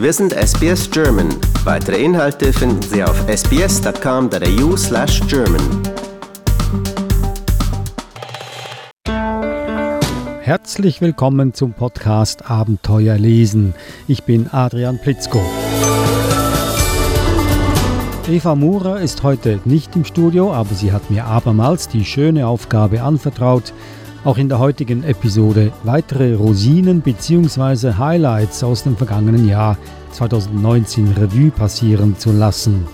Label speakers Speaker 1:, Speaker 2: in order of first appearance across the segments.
Speaker 1: Wir sind SBS German. Weitere Inhalte finden Sie auf sbs.com.au slash German.
Speaker 2: Herzlich willkommen zum Podcast Abenteuer lesen. Ich bin Adrian Plitzko. Eva Murer ist heute nicht im Studio, aber sie hat mir abermals die schöne Aufgabe anvertraut, auch in der heutigen Episode weitere Rosinen bzw. Highlights aus dem vergangenen Jahr 2019 Revue passieren zu lassen.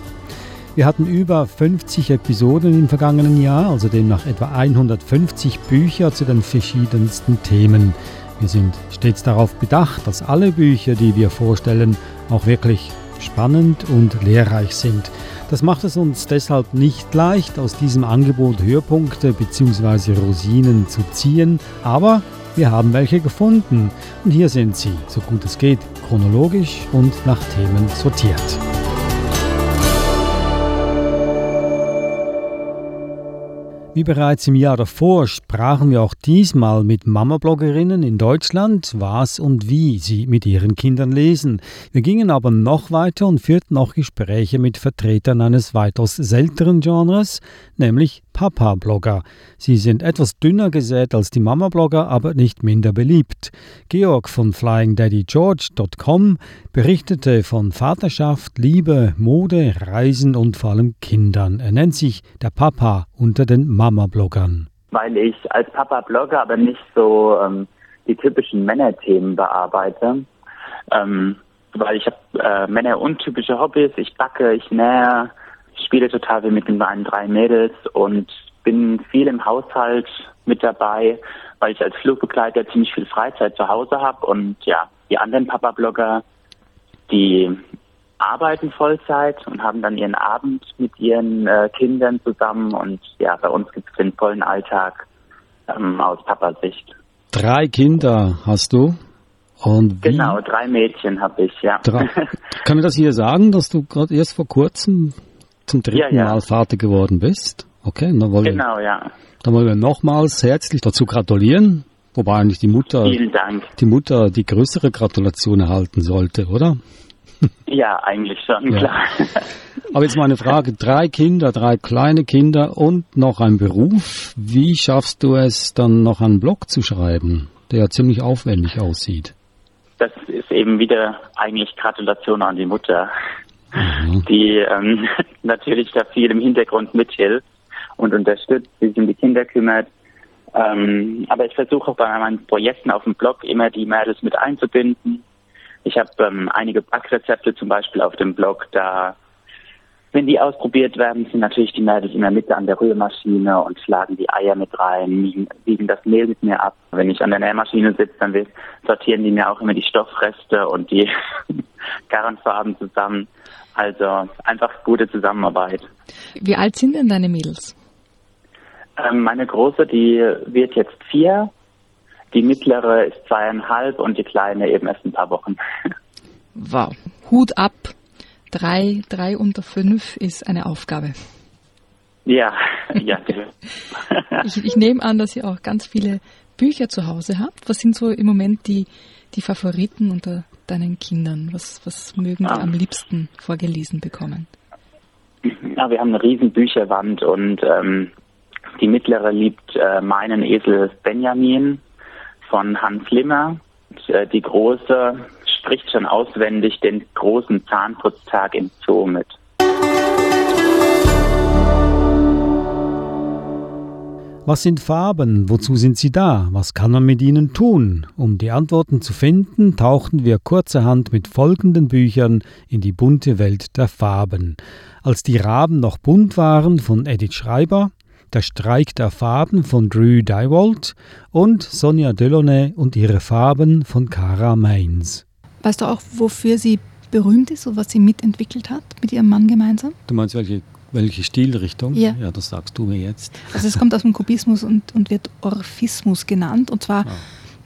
Speaker 2: Wir hatten über 50 Episoden im vergangenen Jahr, also demnach etwa 150 Bücher zu den verschiedensten Themen. Wir sind stets darauf bedacht, dass alle Bücher, die wir vorstellen, auch wirklich spannend und lehrreich sind. Das macht es uns deshalb nicht leicht, aus diesem Angebot Höhepunkte bzw. Rosinen zu ziehen, aber wir haben welche gefunden und hier sind sie, so gut es geht, chronologisch und nach Themen sortiert. Wie bereits im Jahr davor sprachen wir auch diesmal mit Mama-Bloggerinnen in Deutschland, was und wie sie mit ihren Kindern lesen. Wir gingen aber noch weiter und führten auch Gespräche mit Vertretern eines weitaus seltenen Genres, nämlich Papa-Blogger. Sie sind etwas dünner gesät als die Mama-Blogger, aber nicht minder beliebt. Georg von FlyingDaddyGeorge.com berichtete von Vaterschaft, Liebe, Mode, Reisen und vor allem Kindern. Er nennt sich der Papa unter den Mama-Bloggern.
Speaker 3: Weil ich als Papa-Blogger aber nicht so ähm, die typischen Männerthemen bearbeite. Ähm, weil ich habe äh, männeruntypische Hobbys. Ich backe, ich nähe, spiele total viel mit den meinen drei Mädels und bin viel im Haushalt mit dabei, weil ich als Flugbegleiter ziemlich viel Freizeit zu Hause habe und ja, die anderen Papa-Blogger, die arbeiten Vollzeit und haben dann ihren Abend mit ihren äh, Kindern zusammen und ja, bei uns gibt es den vollen Alltag ähm, aus Papasicht.
Speaker 2: Drei Kinder hast du?
Speaker 3: Und wie? Genau, drei Mädchen habe ich, ja. Drei.
Speaker 2: Kann ich das hier sagen, dass du gerade erst vor kurzem zum dritten ja, ja. Mal Vater geworden bist. Okay, dann wollen
Speaker 3: genau, wir, ja.
Speaker 2: Dann wollen wir nochmals herzlich dazu gratulieren. Wobei eigentlich die Mutter, die Mutter die größere Gratulation erhalten sollte, oder?
Speaker 3: Ja, eigentlich schon, ja. klar.
Speaker 2: Aber jetzt mal eine Frage. Drei Kinder, drei kleine Kinder und noch ein Beruf. Wie schaffst du es dann noch einen Blog zu schreiben, der ja ziemlich aufwendig aussieht?
Speaker 3: Das ist eben wieder eigentlich Gratulation an die Mutter mhm. die ähm, natürlich da viel im Hintergrund mithilft und unterstützt, sich um die Kinder kümmert. Ähm, aber ich versuche auch bei meinen Projekten auf dem Blog immer die Mädels mit einzubinden. Ich habe ähm, einige Backrezepte zum Beispiel auf dem Blog, da wenn die ausprobiert werden, sind natürlich die Mädels in der Mitte an der Rührmaschine und schlagen die Eier mit rein, wiegen das Mehl mit mir ab. Wenn ich an der Nähmaschine sitze, dann sortieren die mir auch immer die Stoffreste und die Garnfarben zusammen. Also einfach gute Zusammenarbeit.
Speaker 4: Wie alt sind denn deine Mädels?
Speaker 3: Ähm, meine große, die wird jetzt vier, die mittlere ist zweieinhalb und die kleine eben erst ein paar Wochen.
Speaker 4: Wow. Hut ab. Drei, drei unter fünf ist eine Aufgabe.
Speaker 3: Ja, ja.
Speaker 4: ich, ich nehme an, dass ihr auch ganz viele Bücher zu Hause habt. Was sind so im Moment die, die Favoriten unter deinen Kindern? Was, was mögen die ah. am liebsten vorgelesen bekommen?
Speaker 3: Ja, wir haben eine riesen Bücherwand und ähm, die mittlere liebt äh, meinen Esel Benjamin von Hans Limmer. Und, äh, die große spricht schon auswendig den großen Zahnputztag im Zoo mit.
Speaker 2: Was sind Farben? Wozu sind sie da? Was kann man mit ihnen tun? Um die Antworten zu finden, tauchten wir kurzerhand mit folgenden Büchern in die bunte Welt der Farben. Als die Raben noch bunt waren von Edith Schreiber, Der Streik der Farben von Drew Dywald und Sonja Delaunay und ihre Farben von Cara Mainz.
Speaker 4: Weißt du auch, wofür sie berühmt ist und was sie mitentwickelt hat mit ihrem Mann gemeinsam?
Speaker 2: Du meinst welche welche Stilrichtung?
Speaker 4: Ja.
Speaker 2: ja, das sagst du mir jetzt.
Speaker 4: Also es kommt aus dem Kubismus und, und wird Orphismus genannt. Und zwar ah.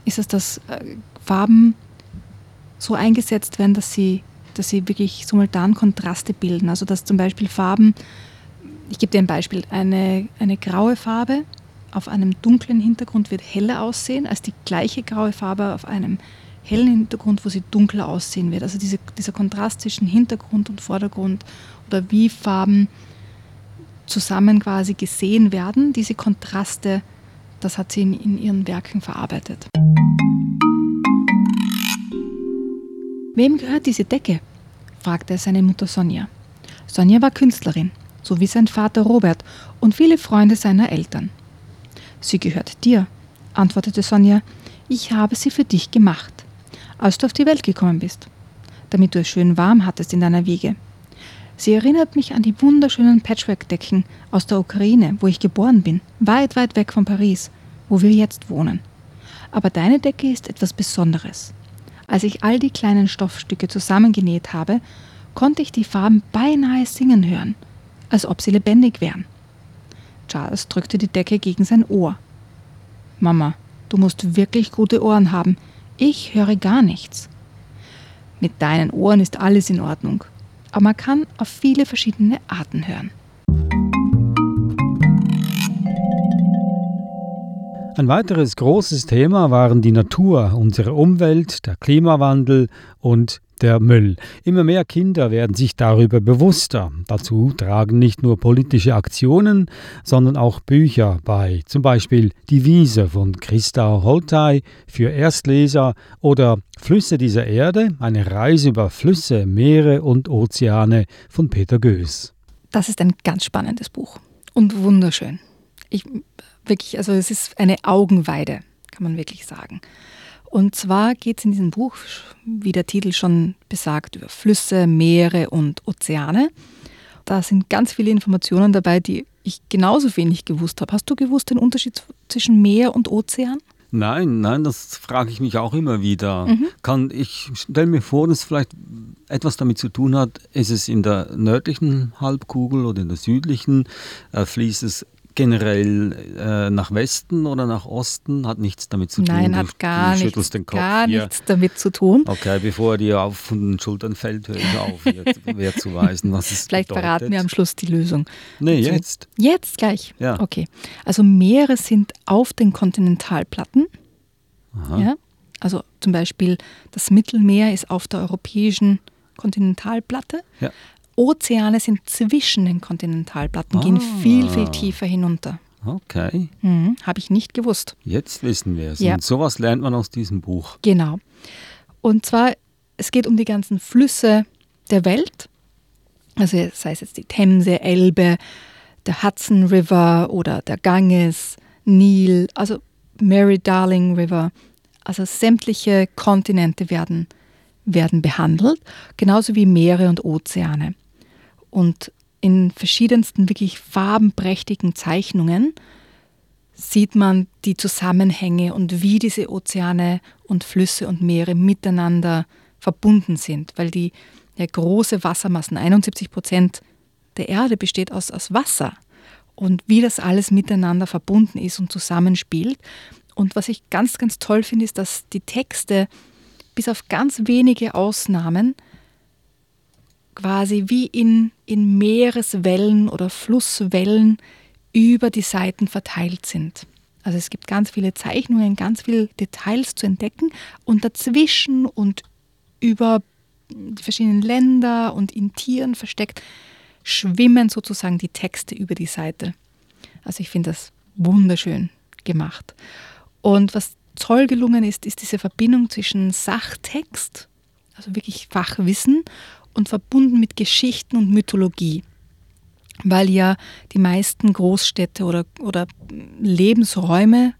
Speaker 4: ist es, dass äh, Farben so eingesetzt werden, dass sie, dass sie wirklich simultan Kontraste bilden. Also dass zum Beispiel Farben, ich gebe dir ein Beispiel, eine, eine graue Farbe auf einem dunklen Hintergrund wird heller aussehen als die gleiche graue Farbe auf einem hellen Hintergrund, wo sie dunkler aussehen wird. Also diese, dieser Kontrast zwischen Hintergrund und Vordergrund oder wie Farben zusammen quasi gesehen werden, diese Kontraste, das hat sie in, in ihren Werken verarbeitet. Wem gehört diese Decke? fragte seine Mutter Sonja. Sonja war Künstlerin, so wie sein Vater Robert und viele Freunde seiner Eltern. Sie gehört dir, antwortete Sonja. Ich habe sie für dich gemacht als du auf die Welt gekommen bist, damit du es schön warm hattest in deiner Wiege. Sie erinnert mich an die wunderschönen Patchwork-Decken aus der Ukraine, wo ich geboren bin, weit, weit weg von Paris, wo wir jetzt wohnen. Aber deine Decke ist etwas Besonderes. Als ich all die kleinen Stoffstücke zusammengenäht habe, konnte ich die Farben beinahe singen hören, als ob sie lebendig wären. Charles drückte die Decke gegen sein Ohr. Mama, du musst wirklich gute Ohren haben. Ich höre gar nichts. Mit deinen Ohren ist alles in Ordnung, aber man kann auf viele verschiedene Arten hören.
Speaker 2: Ein weiteres großes Thema waren die Natur, unsere Umwelt, der Klimawandel und der Müll. Immer mehr Kinder werden sich darüber bewusster. Dazu tragen nicht nur politische Aktionen, sondern auch Bücher bei. Zum Beispiel Die Wiese von Christa Holtei für Erstleser oder Flüsse dieser Erde, eine Reise über Flüsse, Meere und Ozeane von Peter Goes.
Speaker 4: Das ist ein ganz spannendes Buch und wunderschön. Ich wirklich, also es ist eine Augenweide, kann man wirklich sagen. Und zwar geht es in diesem Buch, wie der Titel schon besagt, über Flüsse, Meere und Ozeane. Da sind ganz viele Informationen dabei, die ich genauso wenig gewusst habe. Hast du gewusst den Unterschied zwischen Meer und Ozean?
Speaker 5: Nein, nein, das frage ich mich auch immer wieder. Mhm. Kann ich stelle mir vor, dass vielleicht etwas damit zu tun hat, ist es in der nördlichen Halbkugel oder in der südlichen, äh, fließt es generell äh, nach Westen oder nach Osten? Hat nichts damit zu tun.
Speaker 4: Nein, hat gar, du nichts, gar nichts damit zu tun.
Speaker 5: Okay, bevor dir auf von den Schultern fällt, höre ich auf, wer zu weisen, was es
Speaker 4: Vielleicht bedeutet. verraten wir am Schluss die Lösung.
Speaker 5: Nee, dazu. jetzt.
Speaker 4: Jetzt gleich? Ja. Okay. Also Meere sind auf den Kontinentalplatten. Aha. Ja? Also zum Beispiel das Mittelmeer ist auf der europäischen Kontinentalplatte. Ja. Ozeane sind zwischen den Kontinentalplatten, ah. gehen viel, viel tiefer hinunter.
Speaker 5: Okay.
Speaker 4: Mhm, Habe ich nicht gewusst.
Speaker 5: Jetzt wissen wir es. Ja. Und sowas lernt man aus diesem Buch.
Speaker 4: Genau. Und zwar, es geht um die ganzen Flüsse der Welt. Also sei es jetzt die Themse, Elbe, der Hudson River oder der Ganges, Nil, also Mary Darling River. Also sämtliche Kontinente werden, werden behandelt, genauso wie Meere und Ozeane und in verschiedensten wirklich farbenprächtigen Zeichnungen sieht man die Zusammenhänge und wie diese Ozeane und Flüsse und Meere miteinander verbunden sind, weil die ja, große Wassermassen, 71 Prozent der Erde besteht aus, aus Wasser und wie das alles miteinander verbunden ist und zusammenspielt. Und was ich ganz, ganz toll finde, ist, dass die Texte bis auf ganz wenige Ausnahmen quasi wie in, in Meereswellen oder Flusswellen über die Seiten verteilt sind. Also es gibt ganz viele Zeichnungen, ganz viele Details zu entdecken und dazwischen und über die verschiedenen Länder und in Tieren versteckt schwimmen sozusagen die Texte über die Seite. Also ich finde das wunderschön gemacht. Und was toll gelungen ist, ist diese Verbindung zwischen Sachtext, also wirklich Fachwissen, und verbunden mit Geschichten und Mythologie, weil ja die meisten Großstädte oder, oder Lebensräume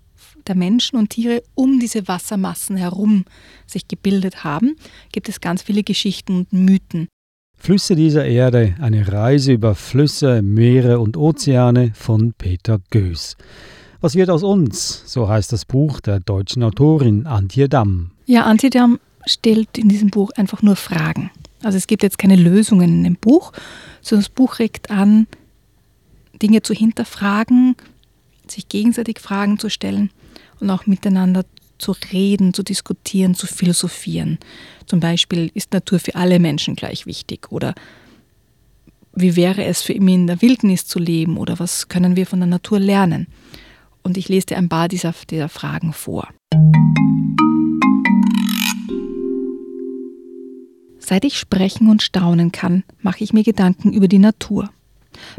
Speaker 4: der Menschen und Tiere um diese Wassermassen herum sich gebildet haben, gibt es ganz viele Geschichten und Mythen.
Speaker 2: Flüsse dieser Erde, eine Reise über Flüsse, Meere und Ozeane von Peter Goes. Was wird aus uns? So heißt das Buch der deutschen Autorin Antje Damm.
Speaker 4: Ja, Antje Damm stellt in diesem Buch einfach nur Fragen. Also es gibt jetzt keine Lösungen in dem Buch, sondern das Buch regt an, Dinge zu hinterfragen, sich gegenseitig Fragen zu stellen und auch miteinander zu reden, zu diskutieren, zu philosophieren. Zum Beispiel, ist Natur für alle Menschen gleich wichtig? Oder wie wäre es für ihn in der Wildnis zu leben? Oder was können wir von der Natur lernen? Und ich lese dir ein paar dieser, dieser Fragen vor. Seit ich sprechen und staunen kann, mache ich mir Gedanken über die Natur.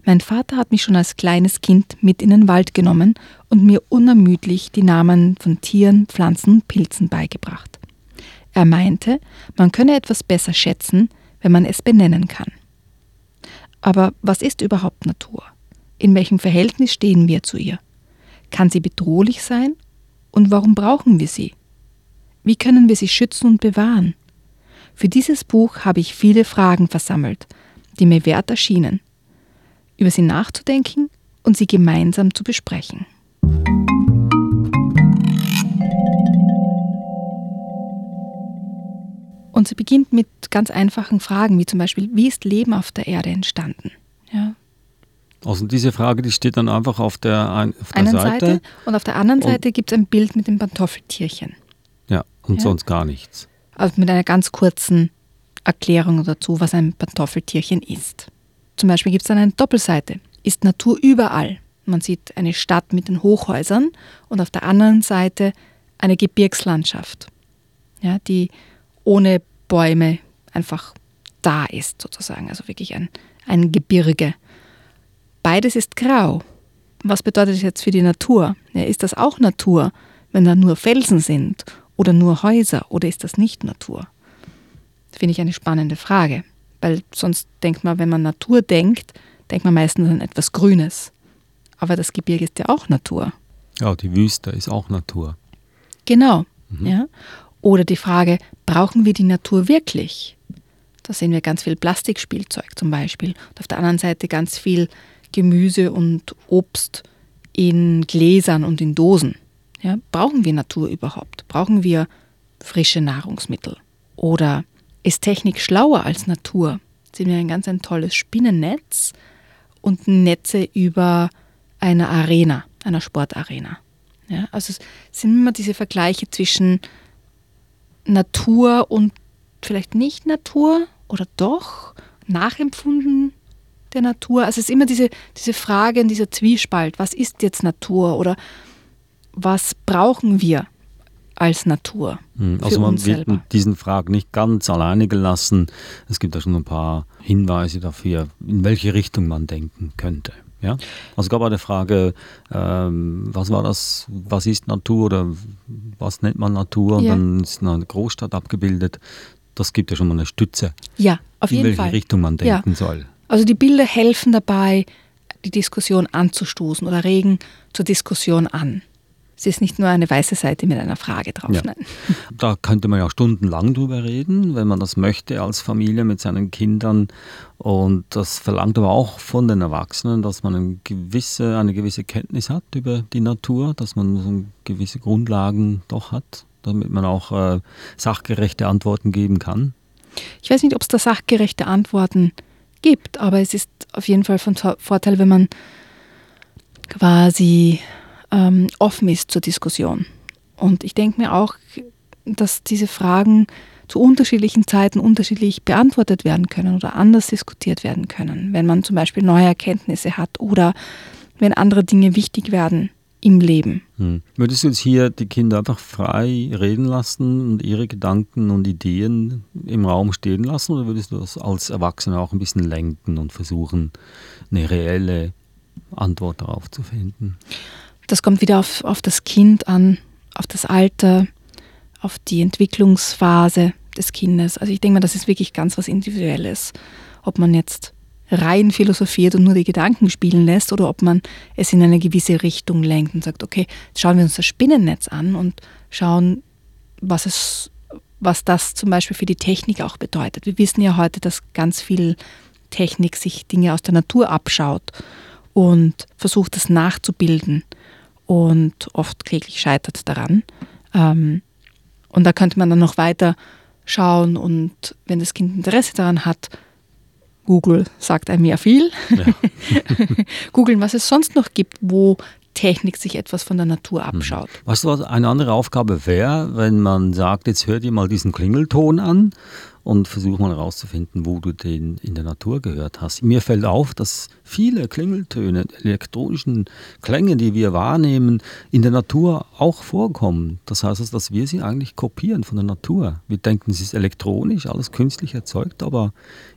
Speaker 4: Mein Vater hat mich schon als kleines Kind mit in den Wald genommen und mir unermüdlich die Namen von Tieren, Pflanzen und Pilzen beigebracht. Er meinte, man könne etwas besser schätzen, wenn man es benennen kann. Aber was ist überhaupt Natur? In welchem Verhältnis stehen wir zu ihr? Kann sie bedrohlich sein? Und warum brauchen wir sie? Wie können wir sie schützen und bewahren? Für dieses Buch habe ich viele Fragen versammelt, die mir wert erschienen, über sie nachzudenken und sie gemeinsam zu besprechen. Und sie beginnt mit ganz einfachen Fragen, wie zum Beispiel, wie ist Leben auf der Erde entstanden? Ja.
Speaker 2: Also diese Frage, die steht dann einfach auf der, ein, auf
Speaker 4: der einen Seite. Seite. Und auf der anderen Seite gibt es ein Bild mit dem Pantoffeltierchen.
Speaker 2: Ja, und ja. sonst gar nichts.
Speaker 4: Also mit einer ganz kurzen Erklärung dazu, was ein Pantoffeltierchen ist. Zum Beispiel gibt es dann eine Doppelseite. Ist Natur überall? Man sieht eine Stadt mit den Hochhäusern und auf der anderen Seite eine Gebirgslandschaft, ja, die ohne Bäume einfach da ist, sozusagen. Also wirklich ein, ein Gebirge. Beides ist grau. Was bedeutet das jetzt für die Natur? Ja, ist das auch Natur, wenn da nur Felsen sind oder nur Häuser oder ist das nicht Natur? Finde ich eine spannende Frage, weil sonst denkt man, wenn man Natur denkt, denkt man meistens an etwas Grünes. Aber das Gebirge ist ja auch Natur.
Speaker 2: Ja, die Wüste ist auch Natur.
Speaker 4: Genau. Mhm. Ja. Oder die Frage, brauchen wir die Natur wirklich? Da sehen wir ganz viel Plastikspielzeug zum Beispiel. Und auf der anderen Seite ganz viel Gemüse und Obst in Gläsern und in Dosen. Ja, brauchen wir Natur überhaupt? Brauchen wir frische Nahrungsmittel? Oder ist Technik schlauer als Natur? Sehen wir ein ganz ein tolles Spinnennetz und Netze über einer Arena, einer Sportarena. Ja, also es sind immer diese Vergleiche zwischen Natur und vielleicht nicht Natur oder doch nachempfunden der Natur. Also es ist immer diese, diese Frage in dieser Zwiespalt, was ist jetzt Natur oder was brauchen wir als Natur?
Speaker 2: Hm, also man wird selber. mit diesen Fragen nicht ganz alleine gelassen. Es gibt da schon ein paar Hinweise dafür, in welche Richtung man denken könnte. Ja? Also es gab eine Frage, ähm, was war das, was ist Natur oder was nennt man Natur? Und ja. dann ist eine Großstadt abgebildet. Das gibt ja schon mal eine Stütze.
Speaker 4: Ja, auf
Speaker 2: jeden
Speaker 4: Fall.
Speaker 2: In welche Richtung man denken ja. soll.
Speaker 4: Also die Bilder helfen dabei, die Diskussion anzustoßen oder regen zur Diskussion an. Es ist nicht nur eine weiße Seite mit einer Frage drauf. Ja. Nein.
Speaker 2: Da könnte man ja stundenlang drüber reden, wenn man das möchte als Familie mit seinen Kindern. Und das verlangt aber auch von den Erwachsenen, dass man eine gewisse, eine gewisse Kenntnis hat über die Natur, dass man so gewisse Grundlagen doch hat, damit man auch äh, sachgerechte Antworten geben kann.
Speaker 4: Ich weiß nicht, ob es da sachgerechte Antworten gibt, aber es ist auf jeden Fall von Vorteil, wenn man quasi ähm, offen ist zur Diskussion. Und ich denke mir auch, dass diese Fragen zu unterschiedlichen Zeiten unterschiedlich beantwortet werden können oder anders diskutiert werden können, wenn man zum Beispiel neue Erkenntnisse hat oder wenn andere Dinge wichtig werden im Leben.
Speaker 2: Hm. Würdest du jetzt hier die Kinder einfach frei reden lassen und ihre Gedanken und Ideen im Raum stehen lassen oder würdest du das als Erwachsener auch ein bisschen lenken und versuchen, eine reelle Antwort darauf zu finden?
Speaker 4: Das kommt wieder auf, auf das Kind an, auf das Alter, auf die Entwicklungsphase des Kindes. Also ich denke mal, das ist wirklich ganz was Individuelles. Ob man jetzt rein philosophiert und nur die Gedanken spielen lässt oder ob man es in eine gewisse Richtung lenkt und sagt, okay, jetzt schauen wir uns das Spinnennetz an und schauen, was es, was das zum Beispiel für die Technik auch bedeutet. Wir wissen ja heute, dass ganz viel Technik sich Dinge aus der Natur abschaut und versucht, das nachzubilden und oft kläglich scheitert daran. Ähm, und da könnte man dann noch weiter schauen und wenn das Kind Interesse daran hat, Google sagt einem ja viel. Ja. Googeln, was es sonst noch gibt, wo Technik sich etwas von der Natur mhm. abschaut.
Speaker 5: Weißt du, was eine andere Aufgabe wäre, wenn man sagt, jetzt hör dir mal diesen Klingelton an und versuch mal herauszufinden, wo du den in der Natur gehört hast. Mir fällt auf, dass viele Klingeltöne, elektronischen Klänge, die wir wahrnehmen, in der Natur auch vorkommen. Das heißt, also, dass wir sie eigentlich kopieren von der Natur. Wir denken, es ist elektronisch, alles künstlich erzeugt, aber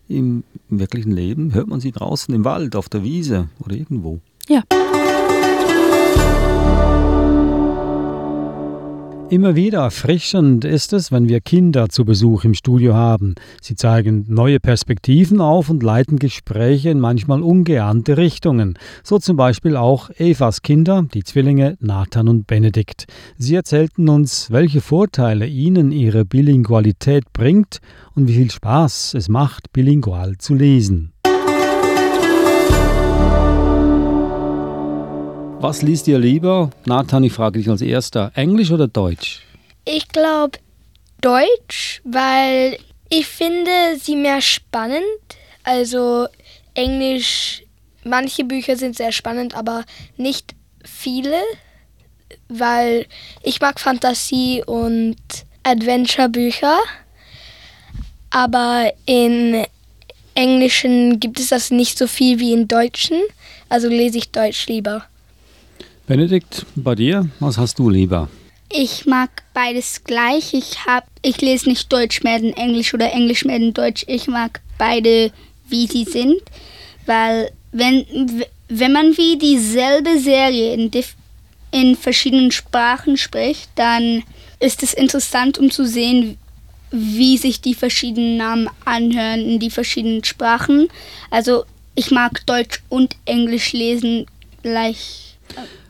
Speaker 5: im, im wirklichen Leben hört man sie draußen im Wald, auf der Wiese oder irgendwo.
Speaker 4: Ja.
Speaker 2: Immer wieder erfrischend ist es, wenn wir Kinder zu Besuch im Studio haben. Sie zeigen neue Perspektiven auf und leiten Gespräche in manchmal ungeahnte Richtungen. So zum Beispiel auch Evas Kinder, die Zwillinge Nathan und Benedikt. Sie erzählten uns, welche Vorteile ihnen ihre Bilingualität bringt und wie viel Spaß es macht, bilingual zu lesen. Was liest ihr lieber? Nathan, ich frage dich als erster. Englisch oder Deutsch?
Speaker 6: Ich glaube Deutsch, weil ich finde sie mehr spannend. Also Englisch, manche Bücher sind sehr spannend, aber nicht viele, weil ich mag Fantasie und Adventure-Bücher. Aber in Englischen gibt es das nicht so viel wie in Deutschen, also lese ich Deutsch lieber.
Speaker 2: Benedikt, bei dir, was hast du lieber?
Speaker 7: Ich mag beides gleich. Ich, hab, ich lese nicht Deutsch mehr in Englisch oder Englisch mehr in Deutsch. Ich mag beide, wie sie sind. Weil wenn, wenn man wie dieselbe Serie in, in verschiedenen Sprachen spricht, dann ist es interessant, um zu sehen, wie sich die verschiedenen Namen anhören in die verschiedenen Sprachen. Also ich mag Deutsch und Englisch lesen gleich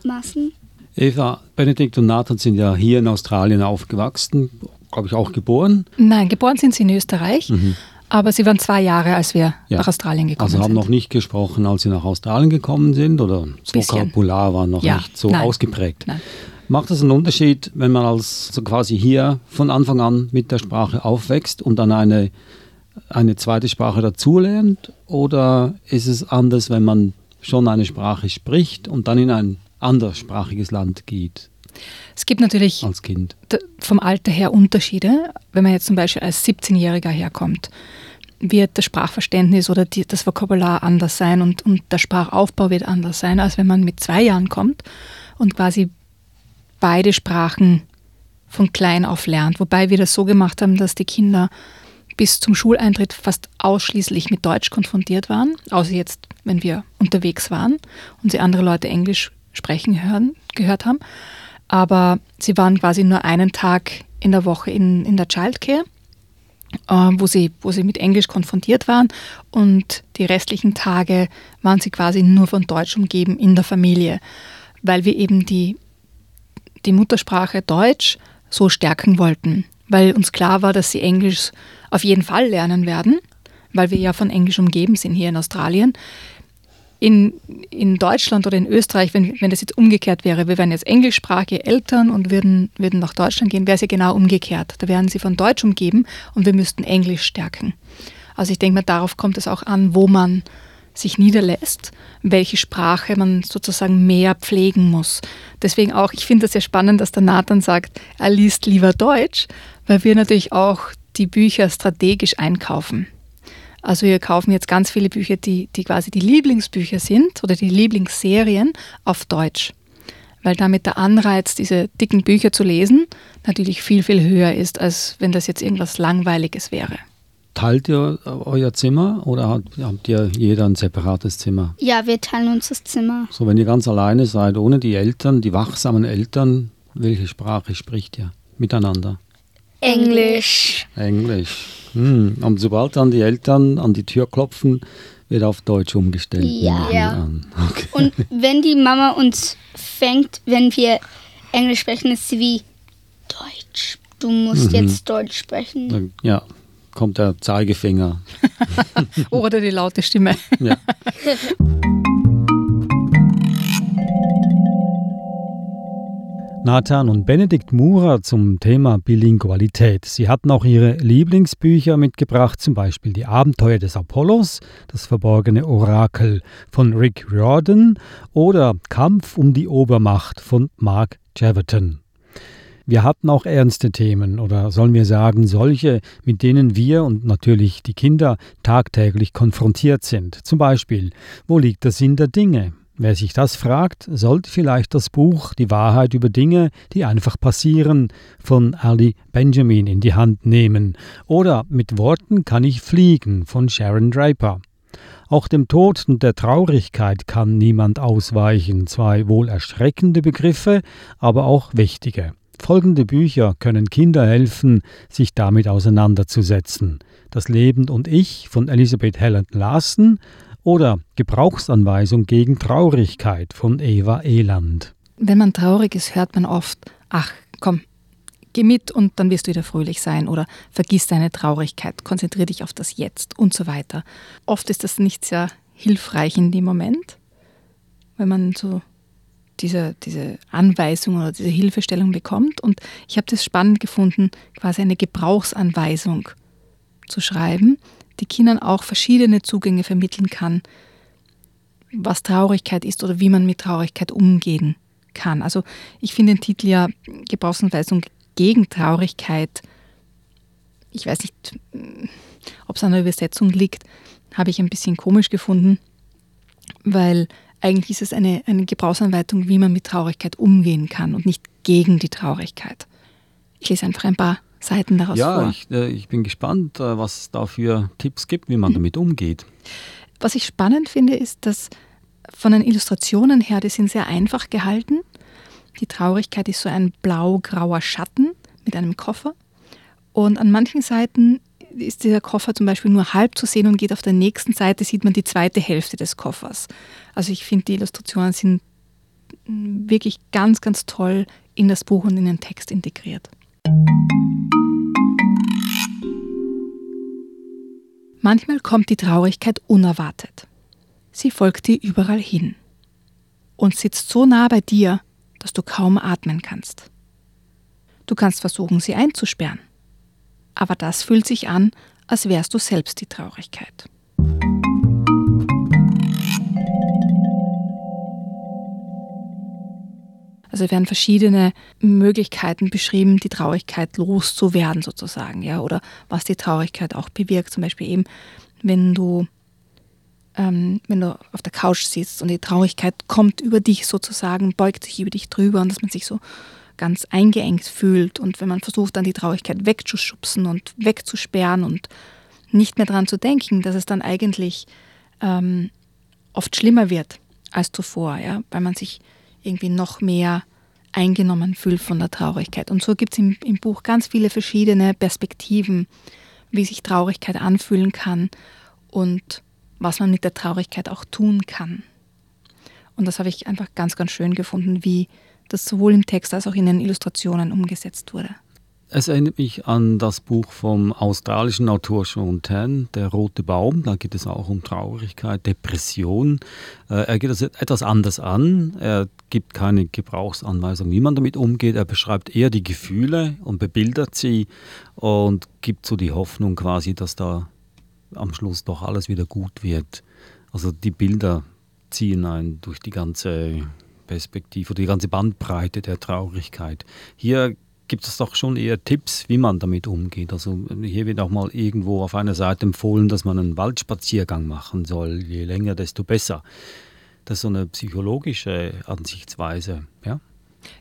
Speaker 7: Maßen.
Speaker 2: Eva, Benedikt und Nathan sind ja hier in Australien aufgewachsen, glaube ich auch geboren.
Speaker 4: Nein, geboren sind sie in Österreich. Mhm. Aber sie waren zwei Jahre, als wir ja. nach Australien gekommen
Speaker 2: sind. Also haben
Speaker 4: sind.
Speaker 2: noch nicht gesprochen, als sie nach Australien gekommen sind oder das Vokabular war noch ja. nicht so Nein. ausgeprägt. Nein. Macht das einen Unterschied, wenn man als so quasi hier von Anfang an mit der Sprache aufwächst und dann eine, eine zweite Sprache dazulernt? Oder ist es anders, wenn man schon eine Sprache spricht und dann in ein anderssprachiges Land geht.
Speaker 4: Es gibt natürlich
Speaker 2: als kind.
Speaker 4: vom Alter her Unterschiede. Wenn man jetzt zum Beispiel als 17-Jähriger herkommt, wird das Sprachverständnis oder die, das Vokabular anders sein und, und der Sprachaufbau wird anders sein, als wenn man mit zwei Jahren kommt und quasi beide Sprachen von klein auf lernt. Wobei wir das so gemacht haben, dass die Kinder bis zum Schuleintritt fast ausschließlich mit Deutsch konfrontiert waren, außer jetzt, wenn wir unterwegs waren und sie andere Leute Englisch sprechen hören, gehört haben. Aber sie waren quasi nur einen Tag in der Woche in, in der Childcare, äh, wo, sie, wo sie mit Englisch konfrontiert waren. Und die restlichen Tage waren sie quasi nur von Deutsch umgeben in der Familie, weil wir eben die, die Muttersprache Deutsch so stärken wollten. Weil uns klar war, dass sie Englisch auf jeden Fall lernen werden, weil wir ja von Englisch umgeben sind hier in Australien in, in Deutschland oder in Österreich, wenn, wenn das jetzt umgekehrt wäre, wir wären jetzt englischsprachige Eltern und würden, würden nach Deutschland gehen, wäre es ja genau umgekehrt. Da wären sie von Deutsch umgeben und wir müssten Englisch stärken. Also ich denke mal, darauf kommt es auch an, wo man sich niederlässt, welche Sprache man sozusagen mehr pflegen muss. Deswegen auch, ich finde es sehr spannend, dass der Nathan sagt, er liest lieber Deutsch, weil wir natürlich auch die Bücher strategisch einkaufen. Also wir kaufen jetzt ganz viele Bücher, die, die quasi die Lieblingsbücher sind oder die Lieblingsserien auf Deutsch. Weil damit der Anreiz, diese dicken Bücher zu lesen, natürlich viel, viel höher ist, als wenn das jetzt irgendwas Langweiliges wäre.
Speaker 2: Teilt ihr euer Zimmer oder habt ihr jeder ein separates Zimmer?
Speaker 7: Ja, wir teilen uns das Zimmer.
Speaker 2: So, wenn ihr ganz alleine seid, ohne die Eltern, die wachsamen Eltern, welche Sprache spricht ihr miteinander?
Speaker 6: Englisch.
Speaker 2: Englisch. Hm. Und sobald dann die Eltern an die Tür klopfen, wird auf Deutsch umgestellt.
Speaker 7: Ja. ja. Okay. Und wenn die Mama uns fängt, wenn wir Englisch sprechen, ist sie wie Deutsch. Du musst mhm. jetzt Deutsch sprechen.
Speaker 2: Ja, kommt der Zeigefinger.
Speaker 4: Oder die laute Stimme. Ja.
Speaker 2: Nathan und Benedikt Murer zum Thema Bilingualität. Sie hatten auch ihre Lieblingsbücher mitgebracht, zum Beispiel Die Abenteuer des Apollos, das verborgene Orakel von Rick Riordan oder Kampf um die Obermacht von Mark Javerton. Wir hatten auch ernste Themen oder sollen wir sagen solche, mit denen wir und natürlich die Kinder tagtäglich konfrontiert sind. Zum Beispiel, wo liegt der Sinn der Dinge? Wer sich das fragt, sollte vielleicht das Buch Die Wahrheit über Dinge, die einfach passieren, von Ali Benjamin in die Hand nehmen oder Mit Worten kann ich fliegen von Sharon Draper. Auch dem Tod und der Traurigkeit kann niemand ausweichen, zwei wohl erschreckende Begriffe, aber auch wichtige. Folgende Bücher können Kinder helfen, sich damit auseinanderzusetzen. Das Leben und Ich von Elisabeth Helen Larsen oder Gebrauchsanweisung gegen Traurigkeit von Eva Eland.
Speaker 4: Wenn man traurig ist, hört man oft, ach komm, geh mit und dann wirst du wieder fröhlich sein oder vergiss deine Traurigkeit, konzentriere dich auf das Jetzt und so weiter. Oft ist das nicht sehr hilfreich in dem Moment, wenn man so diese, diese Anweisung oder diese Hilfestellung bekommt. Und ich habe das spannend gefunden, quasi eine Gebrauchsanweisung zu schreiben, die Kindern auch verschiedene Zugänge vermitteln kann, was Traurigkeit ist oder wie man mit Traurigkeit umgehen kann. Also ich finde den Titel ja Gebrauchsanweisung gegen Traurigkeit. Ich weiß nicht, ob es an der Übersetzung liegt, habe ich ein bisschen komisch gefunden, weil eigentlich ist es eine, eine Gebrauchsanleitung, wie man mit Traurigkeit umgehen kann und nicht gegen die Traurigkeit. Ich lese einfach ein paar Seiten daraus
Speaker 5: ja,
Speaker 4: vor.
Speaker 5: Ja, ich, äh, ich, bin gespannt, äh, was es da für Tipps gibt, wie man mhm. damit umgeht.
Speaker 4: Was ich spannend finde, ist, dass von den Illustrationen her, die sind sehr einfach gehalten. Die Traurigkeit ist so ein blau-grauer Schatten mit einem Koffer. Und an manchen Seiten ist dieser Koffer zum Beispiel nur halb zu sehen und geht auf der nächsten Seite, sieht man die zweite Hälfte des Koffers. Also ich finde, die Illustrationen sind wirklich ganz, ganz toll in das Buch und in den Text integriert. Manchmal kommt die Traurigkeit unerwartet. Sie folgt dir überall hin und sitzt so nah bei dir, dass du kaum atmen kannst. Du kannst versuchen, sie einzusperren, aber das fühlt sich an, als wärst du selbst die Traurigkeit. Also werden verschiedene Möglichkeiten beschrieben, die Traurigkeit loszuwerden sozusagen, ja, oder was die Traurigkeit auch bewirkt. Zum Beispiel eben, wenn du, ähm, wenn du auf der Couch sitzt und die Traurigkeit kommt über dich sozusagen, beugt sich über dich drüber und dass man sich so ganz eingeengt fühlt und wenn man versucht, dann die Traurigkeit wegzuschubsen und wegzusperren und nicht mehr daran zu denken, dass es dann eigentlich ähm, oft schlimmer wird als zuvor, ja, weil man sich irgendwie noch mehr eingenommen fühlt von der Traurigkeit. Und so gibt es im, im Buch ganz viele verschiedene Perspektiven, wie sich Traurigkeit anfühlen kann und was man mit der Traurigkeit auch tun kann. Und das habe ich einfach ganz, ganz schön gefunden, wie das sowohl im Text als auch in den Illustrationen umgesetzt wurde.
Speaker 5: Es erinnert mich an das Buch vom australischen Autor Sean Tan, Der rote Baum. Da geht es auch um Traurigkeit, Depression. Äh, er geht das etwas anders an. Er gibt keine Gebrauchsanweisung, wie man damit umgeht. Er beschreibt eher die Gefühle und bebildert sie und gibt so die Hoffnung quasi, dass da am Schluss doch alles wieder gut wird. Also die Bilder ziehen einen durch die ganze Perspektive oder die ganze Bandbreite der Traurigkeit. Hier gibt es doch schon eher Tipps, wie man damit umgeht. Also hier wird auch mal irgendwo auf einer Seite empfohlen, dass man einen Waldspaziergang machen soll. Je länger, desto besser. Das ist so eine psychologische Ansichtsweise, ja?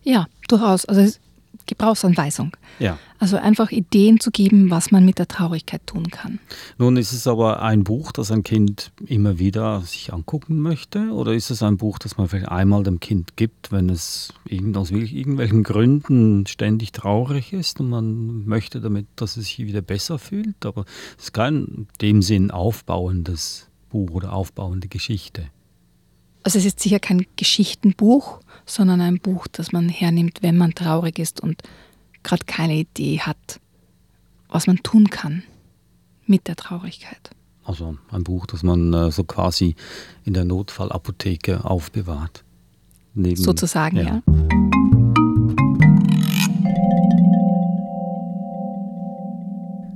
Speaker 4: Ja, durchaus. Also Gebrauchsanweisung.
Speaker 5: Ja.
Speaker 4: Also einfach Ideen zu geben, was man mit der Traurigkeit tun kann.
Speaker 5: Nun ist es aber ein Buch, das ein Kind immer wieder sich angucken möchte? Oder ist es ein Buch, das man vielleicht einmal dem Kind gibt, wenn es aus irgendwelchen Gründen ständig traurig ist und man möchte damit, dass es sich wieder besser fühlt? Aber es ist kein in dem Sinn aufbauendes Buch oder aufbauende Geschichte.
Speaker 4: Also es ist sicher kein Geschichtenbuch, sondern ein Buch, das man hernimmt, wenn man traurig ist und gerade keine Idee hat, was man tun kann mit der Traurigkeit.
Speaker 5: Also ein Buch, das man äh, so quasi in der Notfallapotheke aufbewahrt.
Speaker 4: Neben, Sozusagen, ja. ja.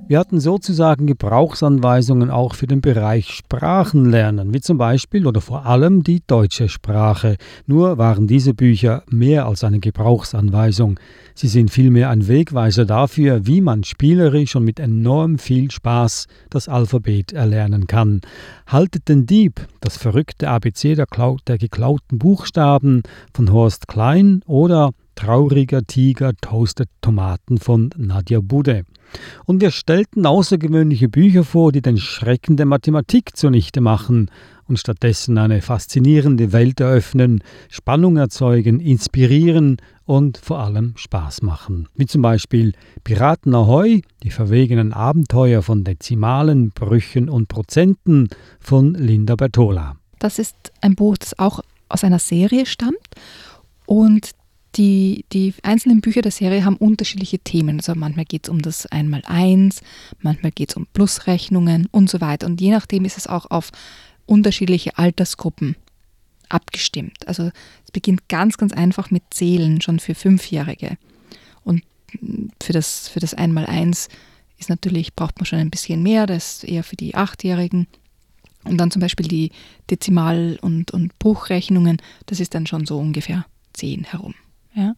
Speaker 2: Wir hatten sozusagen Gebrauchsanweisungen auch für den Bereich Sprachenlernen, wie zum Beispiel oder vor allem die deutsche Sprache. Nur waren diese Bücher mehr als eine Gebrauchsanweisung. Sie sind vielmehr ein Wegweiser dafür, wie man spielerisch und mit enorm viel Spaß das Alphabet erlernen kann. Haltet den Dieb, das verrückte ABC der, der geklauten Buchstaben von Horst Klein oder Trauriger Tiger toastet Tomaten von Nadja Bude. Und wir stellten außergewöhnliche Bücher vor, die den Schrecken der Mathematik zunichte machen und stattdessen eine faszinierende Welt eröffnen, Spannung erzeugen, inspirieren und vor allem Spaß machen. Wie zum Beispiel Piraten Ahoi, die verwegenen Abenteuer von Dezimalen, Brüchen und Prozenten von Linda Bertola.
Speaker 4: Das ist ein Buch, das auch aus einer Serie stammt und die, die einzelnen Bücher der Serie haben unterschiedliche Themen. Also manchmal geht es um das Einmaleins, manchmal geht es um Plusrechnungen und so weiter. Und je nachdem ist es auch auf unterschiedliche Altersgruppen abgestimmt. Also es beginnt ganz, ganz einfach mit Zählen, schon für Fünfjährige. Und für das, für das Einmaleins ist natürlich, braucht man schon ein bisschen mehr, das ist eher für die Achtjährigen. Und dann zum Beispiel die Dezimal- und, und Bruchrechnungen, das ist dann schon so ungefähr zehn herum. Ja?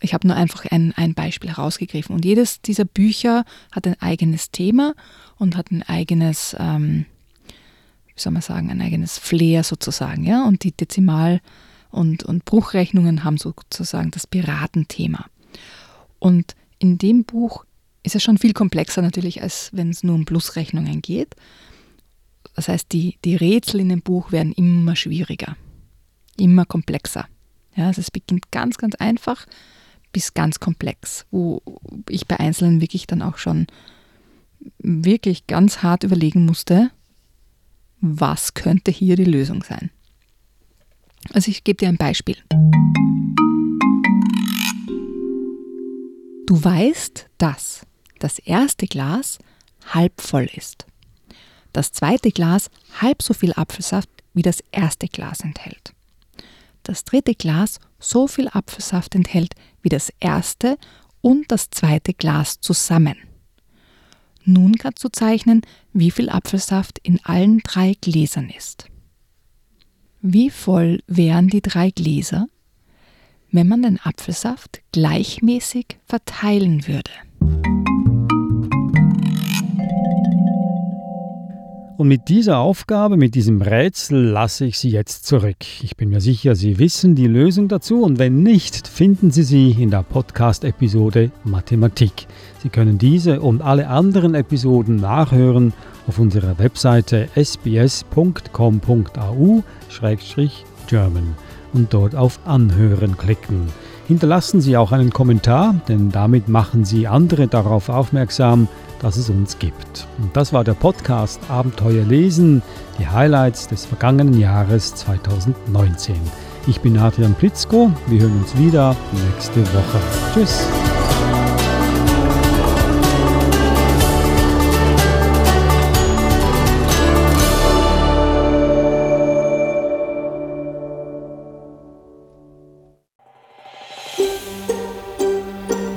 Speaker 4: Ich habe nur einfach ein, ein Beispiel herausgegriffen. Und jedes dieser Bücher hat ein eigenes Thema und hat ein eigenes, ähm, wie soll man sagen, ein eigenes Flair sozusagen. Ja? Und die Dezimal- und, und Bruchrechnungen haben sozusagen das Piratenthema. Und in dem Buch ist es schon viel komplexer natürlich, als wenn es nur um Plusrechnungen geht. Das heißt, die, die Rätsel in dem Buch werden immer schwieriger, immer komplexer. Ja, also es beginnt ganz, ganz einfach bis ganz komplex, wo ich bei Einzelnen wirklich dann auch schon wirklich ganz hart überlegen musste, was könnte hier die Lösung sein. Also ich gebe dir ein Beispiel. Du weißt, dass das erste Glas halb voll ist. Das zweite Glas halb so viel Apfelsaft wie das erste Glas enthält das dritte Glas so viel Apfelsaft enthält wie das erste und das zweite Glas zusammen. Nun kannst du zeichnen, wie viel Apfelsaft in allen drei Gläsern ist. Wie voll wären die drei Gläser, wenn man den Apfelsaft gleichmäßig verteilen würde?
Speaker 2: Und mit dieser Aufgabe, mit diesem Rätsel lasse ich Sie jetzt zurück. Ich bin mir sicher, Sie wissen die Lösung dazu und wenn nicht, finden Sie sie in der Podcast-Episode Mathematik. Sie können diese und alle anderen Episoden nachhören auf unserer Webseite sbs.com.au-german und dort auf Anhören klicken. Hinterlassen Sie auch einen Kommentar, denn damit machen Sie andere darauf aufmerksam, dass es uns gibt. Und das war der Podcast Abenteuer lesen, die Highlights des vergangenen Jahres 2019. Ich bin Adrian Plitzko, wir hören uns wieder nächste Woche. Tschüss!